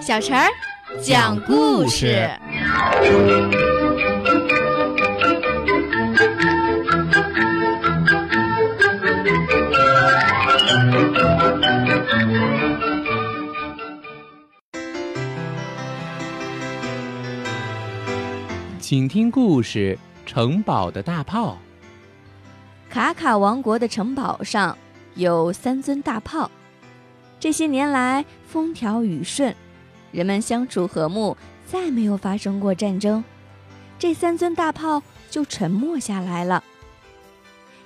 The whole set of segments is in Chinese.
小陈儿讲故事。请听故事《城堡的大炮》。卡卡王国的城堡上有三尊大炮。这些年来，风调雨顺，人们相处和睦，再没有发生过战争。这三尊大炮就沉默下来了。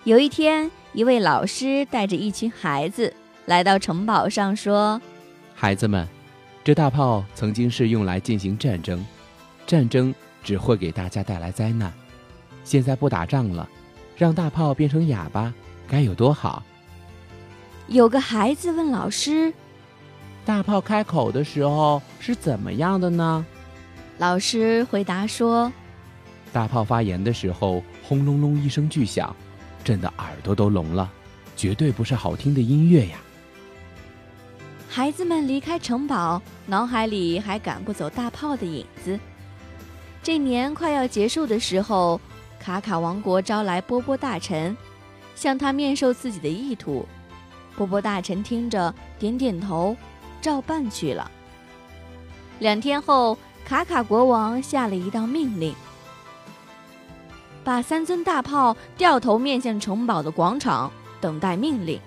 有一天，一位老师带着一群孩子来到城堡上，说：“孩子们，这大炮曾经是用来进行战争，战争只会给大家带来灾难。现在不打仗了，让大炮变成哑巴，该有多好！”有个孩子问老师：“大炮开口的时候是怎么样的呢？”老师回答说：“大炮发言的时候，轰隆隆一声巨响，震得耳朵都聋了，绝对不是好听的音乐呀。”孩子们离开城堡，脑海里还赶不走大炮的影子。这年快要结束的时候，卡卡王国招来波波大臣，向他面授自己的意图。波波大臣听着，点点头，照办去了。两天后，卡卡国王下了一道命令，把三尊大炮掉头面向城堡的广场，等待命令。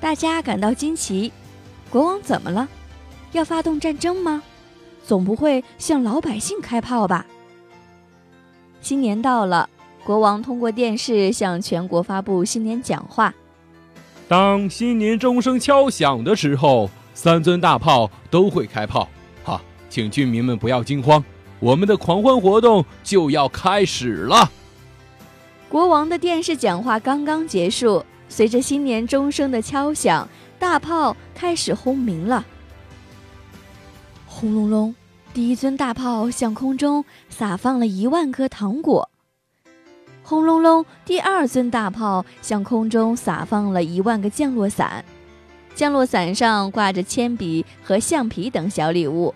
大家感到惊奇，国王怎么了？要发动战争吗？总不会向老百姓开炮吧？新年到了。国王通过电视向全国发布新年讲话。当新年钟声敲响的时候，三尊大炮都会开炮。好，请军民们不要惊慌，我们的狂欢活动就要开始了。国王的电视讲话刚刚结束，随着新年钟声的敲响，大炮开始轰鸣了。轰隆隆，第一尊大炮向空中撒放了一万颗糖果。轰隆隆！第二尊大炮向空中撒放了一万个降落伞，降落伞上挂着铅笔和橡皮等小礼物。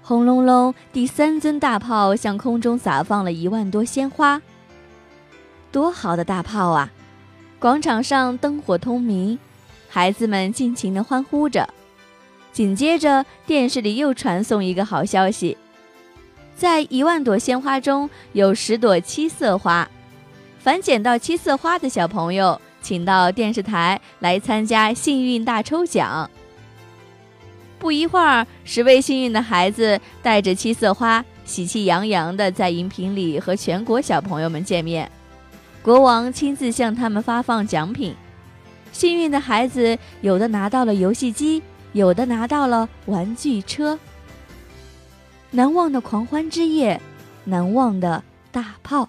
轰隆隆！第三尊大炮向空中撒放了一万多鲜花。多好的大炮啊！广场上灯火通明，孩子们尽情地欢呼着。紧接着，电视里又传送一个好消息。在一万朵鲜花中有十朵七色花，凡捡到七色花的小朋友，请到电视台来参加幸运大抽奖。不一会儿，十位幸运的孩子带着七色花，喜气洋洋地在荧屏里和全国小朋友们见面。国王亲自向他们发放奖品，幸运的孩子有的拿到了游戏机，有的拿到了玩具车。难忘的狂欢之夜，难忘的大炮。